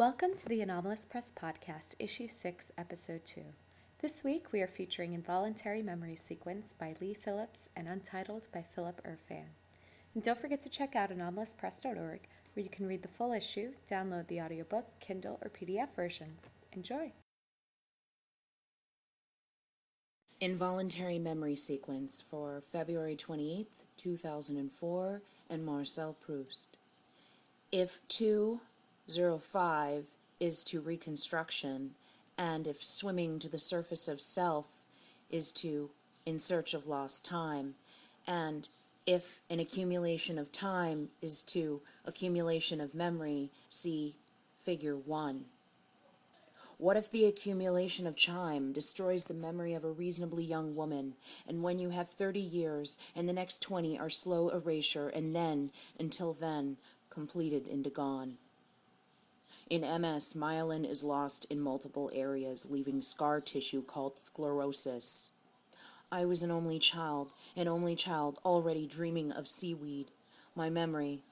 Welcome to the Anomalous Press Podcast, Issue 6, Episode 2. This week we are featuring Involuntary Memory Sequence by Lee Phillips and Untitled by Philip Irfan. And don't forget to check out anomalouspress.org where you can read the full issue, download the audiobook, Kindle, or PDF versions. Enjoy! Involuntary Memory Sequence for February 28th, 2004, and Marcel Proust. If 205 is to reconstruction, and if swimming to the surface of self is to in search of lost time, and if an accumulation of time is to accumulation of memory, see figure 1. What if the accumulation of chime destroys the memory of a reasonably young woman, and when you have 30 years, and the next 20 are slow erasure, and then, until then, completed into gone? In MS, myelin is lost in multiple areas, leaving scar tissue called sclerosis. I was an only child, an only child already dreaming of seaweed, my memory,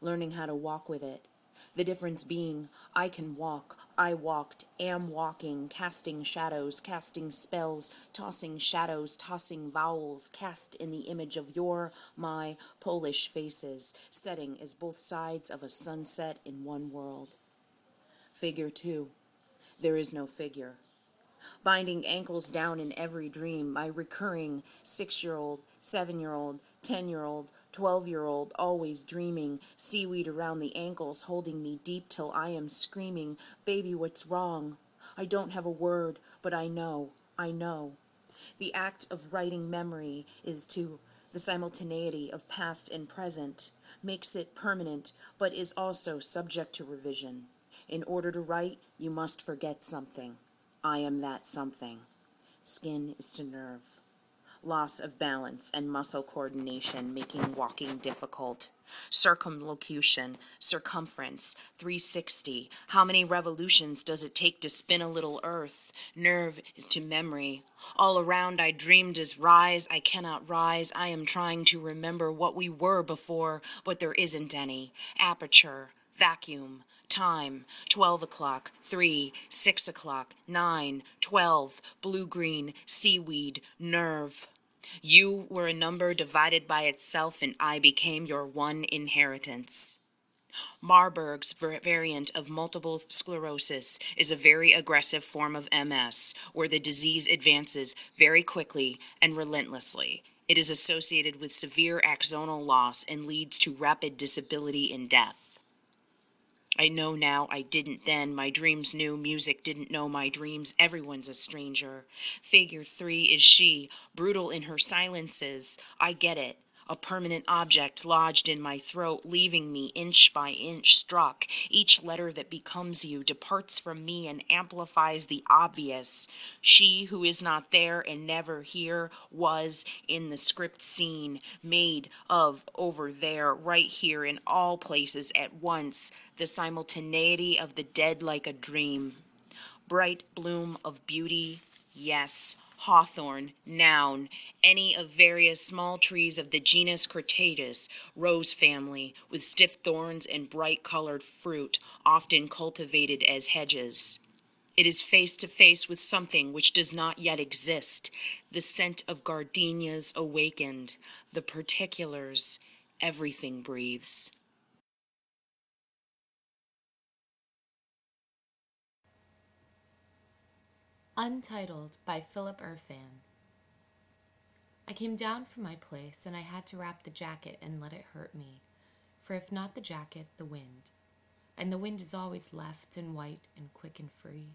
learning how to walk with it, the difference being, I can walk, I walked, am walking, casting shadows, casting spells, tossing shadows, tossing vowels, cast in the image of your, my, Polish faces, setting as both sides of a sunset in one world. Figure two. There is no figure. Binding ankles down in every dream, my recurring six year old, seven year old, ten year old, Twelve year old, always dreaming, seaweed around the ankles, holding me deep till I am screaming, Baby, what's wrong? I don't have a word, but I know, I know. The act of writing memory is to the simultaneity of past and present, makes it permanent, but is also subject to revision. In order to write, you must forget something. I am that something. Skin is to nerve loss of balance and muscle coordination, making walking difficult. Circumlocution, circumference, 360. How many revolutions does it take to spin a little earth? Nerve is to memory. All around I dreamed as rise, I cannot rise. I am trying to remember what we were before, but there isn't any. Aperture, vacuum, time. 12 o'clock, 3, 6 o'clock, 9, 12, blue green, seaweed, nerve. You were a number divided by itself, and I became your one inheritance. Marburg's variant of multiple sclerosis is a very aggressive form of MS where the disease advances very quickly and relentlessly. It is associated with severe axonal loss and leads to rapid disability and death. I know now I didn't then. My dreams knew. Music didn't know my dreams. Everyone's a stranger. Figure three is she, brutal in her silences. I get it a permanent object lodged in my throat, leaving me inch by inch struck. Each letter that becomes you departs from me and amplifies the obvious. She who is not there and never here was in the script scene, made of over there, right here, in all places at once, the simultaneity of the dead like a dream. Bright bloom of beauty, yes hawthorn, noun, any of various small trees of the genus Crataegus, rose family, with stiff thorns and bright colored fruit, often cultivated as hedges. It is face to face with something which does not yet exist, the scent of gardenias awakened, the particulars, everything breathes. Untitled by Philip Irfan. I came down from my place and I had to wrap the jacket and let it hurt me, for if not the jacket, the wind. And the wind is always left and white and quick and free.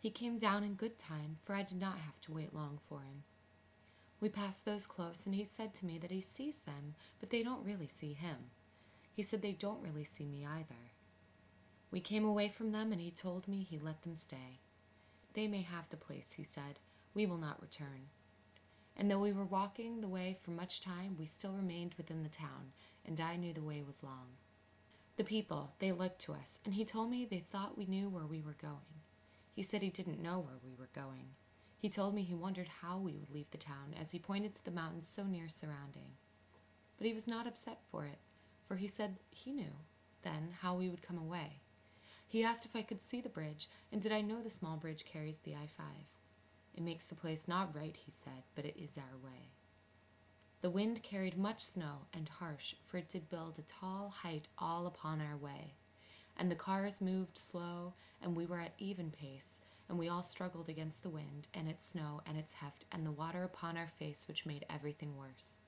He came down in good time, for I did not have to wait long for him. We passed those close, and he said to me that he sees them, but they don't really see him. He said they don't really see me either. We came away from them, and he told me he let them stay. They may have the place, he said. We will not return. And though we were walking the way for much time, we still remained within the town, and I knew the way was long. The people, they looked to us, and he told me they thought we knew where we were going. He said he didn't know where we were going. He told me he wondered how we would leave the town, as he pointed to the mountains so near surrounding. But he was not upset for it, for he said he knew, then, how we would come away. He asked if I could see the bridge, and did I know the small bridge carries the I 5. It makes the place not right, he said, but it is our way. The wind carried much snow and harsh, for it did build a tall height all upon our way. And the cars moved slow, and we were at even pace, and we all struggled against the wind, and its snow, and its heft, and the water upon our face, which made everything worse.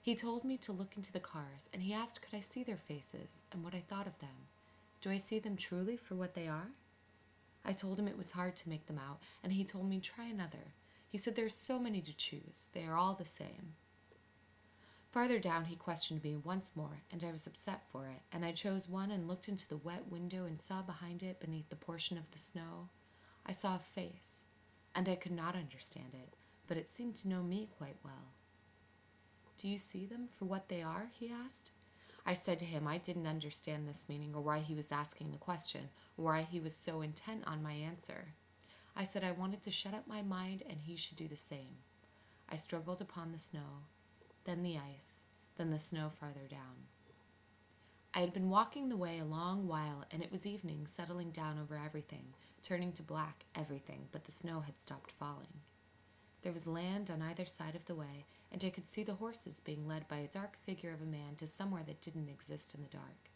He told me to look into the cars, and he asked could I see their faces, and what I thought of them. Do I see them truly for what they are? I told him it was hard to make them out, and he told me try another. He said there are so many to choose, they are all the same. Farther down, he questioned me once more, and I was upset for it, and I chose one and looked into the wet window and saw behind it, beneath the portion of the snow, I saw a face, and I could not understand it, but it seemed to know me quite well. Do you see them for what they are? he asked. I said to him I didn't understand this meaning or why he was asking the question, or why he was so intent on my answer. I said I wanted to shut up my mind and he should do the same. I struggled upon the snow, then the ice, then the snow farther down. I had been walking the way a long while, and it was evening, settling down over everything, turning to black everything, but the snow had stopped falling. There was land on either side of the way, and I could see the horses being led by a dark figure of a man to somewhere that didn't exist in the dark.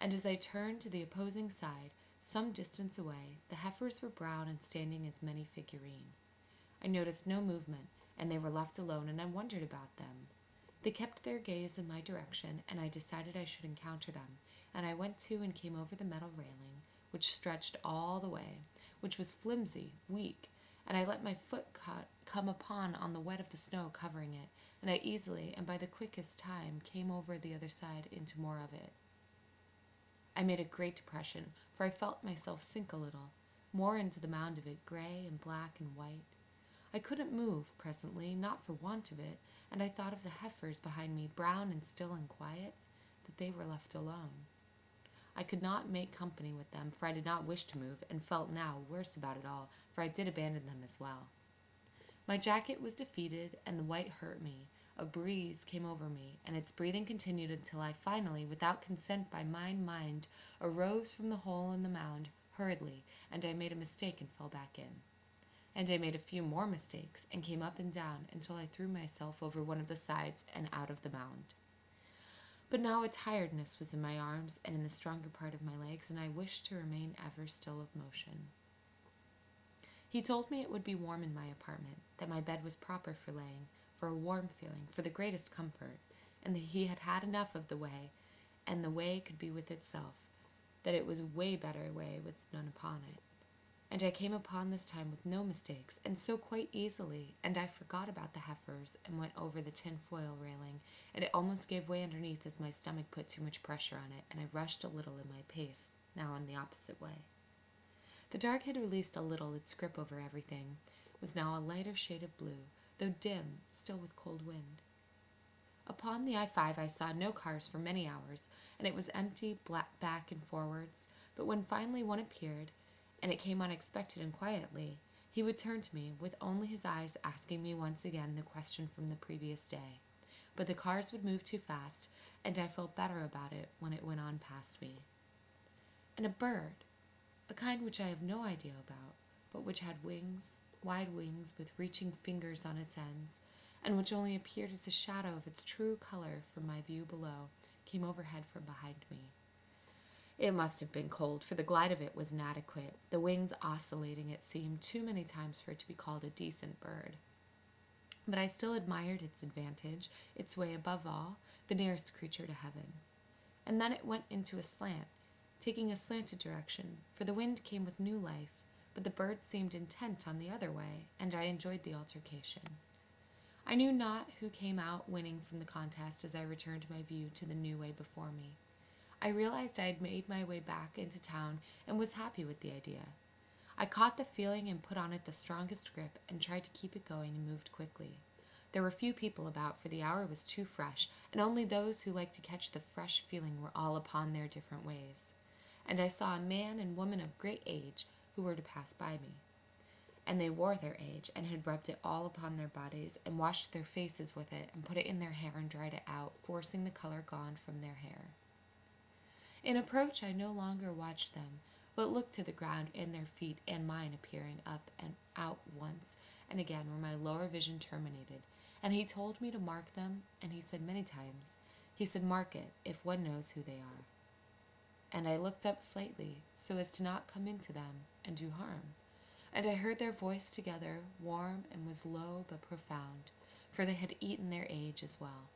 And as I turned to the opposing side, some distance away, the heifers were brown and standing as many figurine. I noticed no movement, and they were left alone, and I wondered about them. They kept their gaze in my direction, and I decided I should encounter them, and I went to and came over the metal railing, which stretched all the way, which was flimsy, weak, and I let my foot cut, come upon on the wet of the snow covering it, and I easily and by the quickest time came over the other side into more of it. I made a great depression, for I felt myself sink a little, more into the mound of it, gray and black and white. I couldn't move presently, not for want of it, and I thought of the heifers behind me, brown and still and quiet, that they were left alone. I could not make company with them, for I did not wish to move, and felt now worse about it all, for I did abandon them as well. My jacket was defeated, and the white hurt me. A breeze came over me, and its breathing continued until I finally, without consent by my mind, arose from the hole in the mound hurriedly, and I made a mistake and fell back in. And I made a few more mistakes, and came up and down until I threw myself over one of the sides and out of the mound. But now a tiredness was in my arms and in the stronger part of my legs, and I wished to remain ever still of motion. He told me it would be warm in my apartment, that my bed was proper for laying, for a warm feeling, for the greatest comfort, and that he had had enough of the way, and the way could be with itself, that it was way better way with none upon it. And I came upon this time with no mistakes, and so quite easily, and I forgot about the heifers and went over the tin foil railing, and it almost gave way underneath as my stomach put too much pressure on it, and I rushed a little in my pace, now in the opposite way. The dark had released a little its grip over everything, was now a lighter shade of blue, though dim, still with cold wind. Upon the I 5 I saw no cars for many hours, and it was empty, black back and forwards, but when finally one appeared, and it came unexpected and quietly, he would turn to me, with only his eyes asking me once again the question from the previous day. But the cars would move too fast, and I felt better about it when it went on past me. And a bird, a kind which I have no idea about, but which had wings, wide wings with reaching fingers on its ends, and which only appeared as a shadow of its true color from my view below, came overhead from behind me. It must have been cold, for the glide of it was inadequate, the wings oscillating, it seemed, too many times for it to be called a decent bird. But I still admired its advantage, its way above all, the nearest creature to heaven. And then it went into a slant, taking a slanted direction, for the wind came with new life, but the bird seemed intent on the other way, and I enjoyed the altercation. I knew not who came out winning from the contest as I returned my view to the new way before me. I realized I had made my way back into town and was happy with the idea. I caught the feeling and put on it the strongest grip and tried to keep it going and moved quickly. There were few people about, for the hour was too fresh, and only those who liked to catch the fresh feeling were all upon their different ways. And I saw a man and woman of great age who were to pass by me. And they wore their age, and had rubbed it all upon their bodies, and washed their faces with it, and put it in their hair and dried it out, forcing the color gone from their hair. In approach, I no longer watched them, but looked to the ground and their feet and mine appearing up and out once and again where my lower vision terminated. And he told me to mark them, and he said many times, he said, Mark it if one knows who they are. And I looked up slightly so as to not come into them and do harm. And I heard their voice together, warm and was low but profound, for they had eaten their age as well.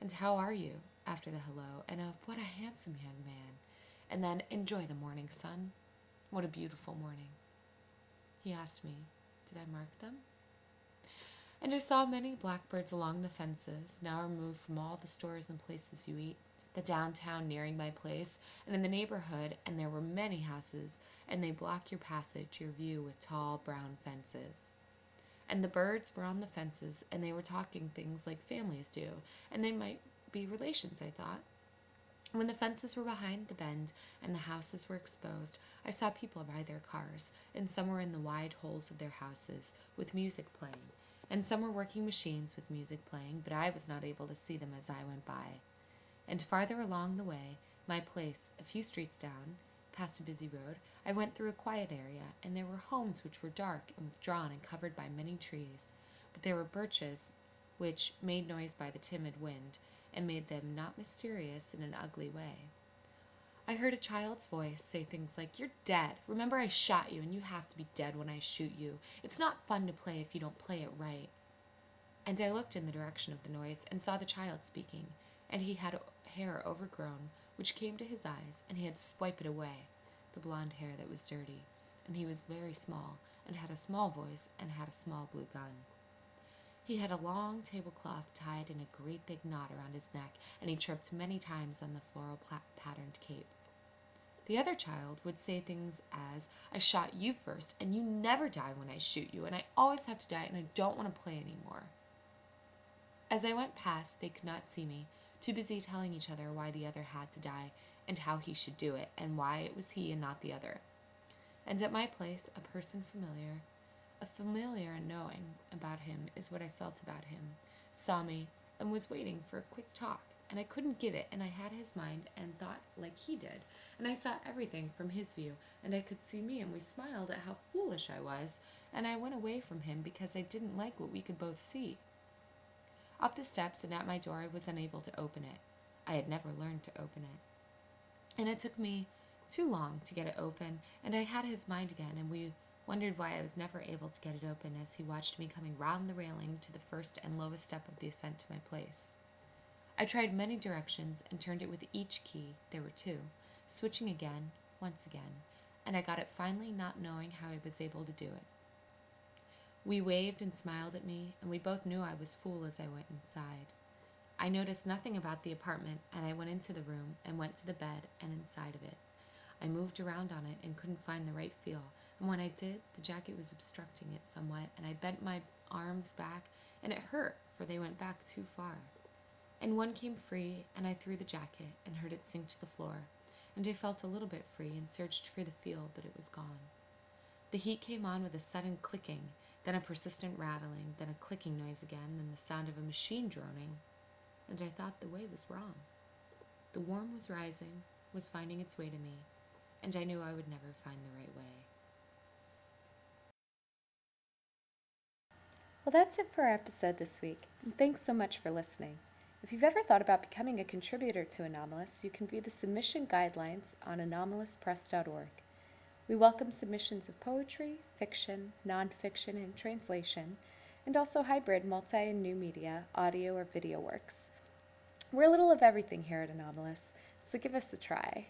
And how are you? after the hello, and a what a handsome young man. And then, enjoy the morning sun. What a beautiful morning. He asked me, Did I mark them? And I saw many blackbirds along the fences, now removed from all the stores and places you eat, the downtown nearing my place, and in the neighborhood, and there were many houses, and they block your passage, your view with tall brown fences. And the birds were on the fences, and they were talking things like families do, and they might be relations, I thought. When the fences were behind the bend and the houses were exposed, I saw people by their cars, and some were in the wide holes of their houses, with music playing, and some were working machines with music playing, but I was not able to see them as I went by. And farther along the way, my place, a few streets down, past a busy road, I went through a quiet area, and there were homes which were dark and withdrawn and covered by many trees, but there were birches which made noise by the timid wind, and made them not mysterious in an ugly way. I heard a child's voice say things like, You're dead. Remember, I shot you, and you have to be dead when I shoot you. It's not fun to play if you don't play it right. And I looked in the direction of the noise and saw the child speaking, and he had hair overgrown, which came to his eyes, and he had swiped it away, the blond hair that was dirty, and he was very small, and had a small voice, and had a small blue gun. He had a long tablecloth tied in a great big knot around his neck, and he chirped many times on the floral patterned cape. The other child would say things as, I shot you first, and you never die when I shoot you, and I always have to die, and I don't want to play anymore. As I went past, they could not see me, too busy telling each other why the other had to die, and how he should do it, and why it was he and not the other. And at my place, a person familiar, a familiar and knowing about him is what I felt about him, saw me, and was waiting for a quick talk, and I couldn't give it, and I had his mind and thought like he did, and I saw everything from his view, and I could see me, and we smiled at how foolish I was, and I went away from him because I didn't like what we could both see. Up the steps and at my door, I was unable to open it. I had never learned to open it. And it took me too long to get it open, and I had his mind again, and we wondered why I was never able to get it open as he watched me coming round the railing to the first and lowest step of the ascent to my place. I tried many directions and turned it with each key, there were two, switching again, once again, and I got it finally, not knowing how I was able to do it. We waved and smiled at me, and we both knew I was fool as I went inside. I noticed nothing about the apartment, and I went into the room and went to the bed and inside of it. I moved around on it and couldn't find the right feel, and when I did, the jacket was obstructing it somewhat, and I bent my arms back, and it hurt, for they went back too far. And one came free, and I threw the jacket and heard it sink to the floor, and I felt a little bit free and searched for the feel, but it was gone. The heat came on with a sudden clicking, then a persistent rattling, then a clicking noise again, then the sound of a machine droning, and I thought the way was wrong. The warm was rising, was finding its way to me, and I knew I would never find the right way. Well, that's it for our episode this week, and thanks so much for listening. If you've ever thought about becoming a contributor to Anomalous, you can view the submission guidelines on anomalouspress.org. We welcome submissions of poetry, fiction, nonfiction, and translation, and also hybrid multi and new media, audio or video works. We're a little of everything here at Anomalous, so give us a try.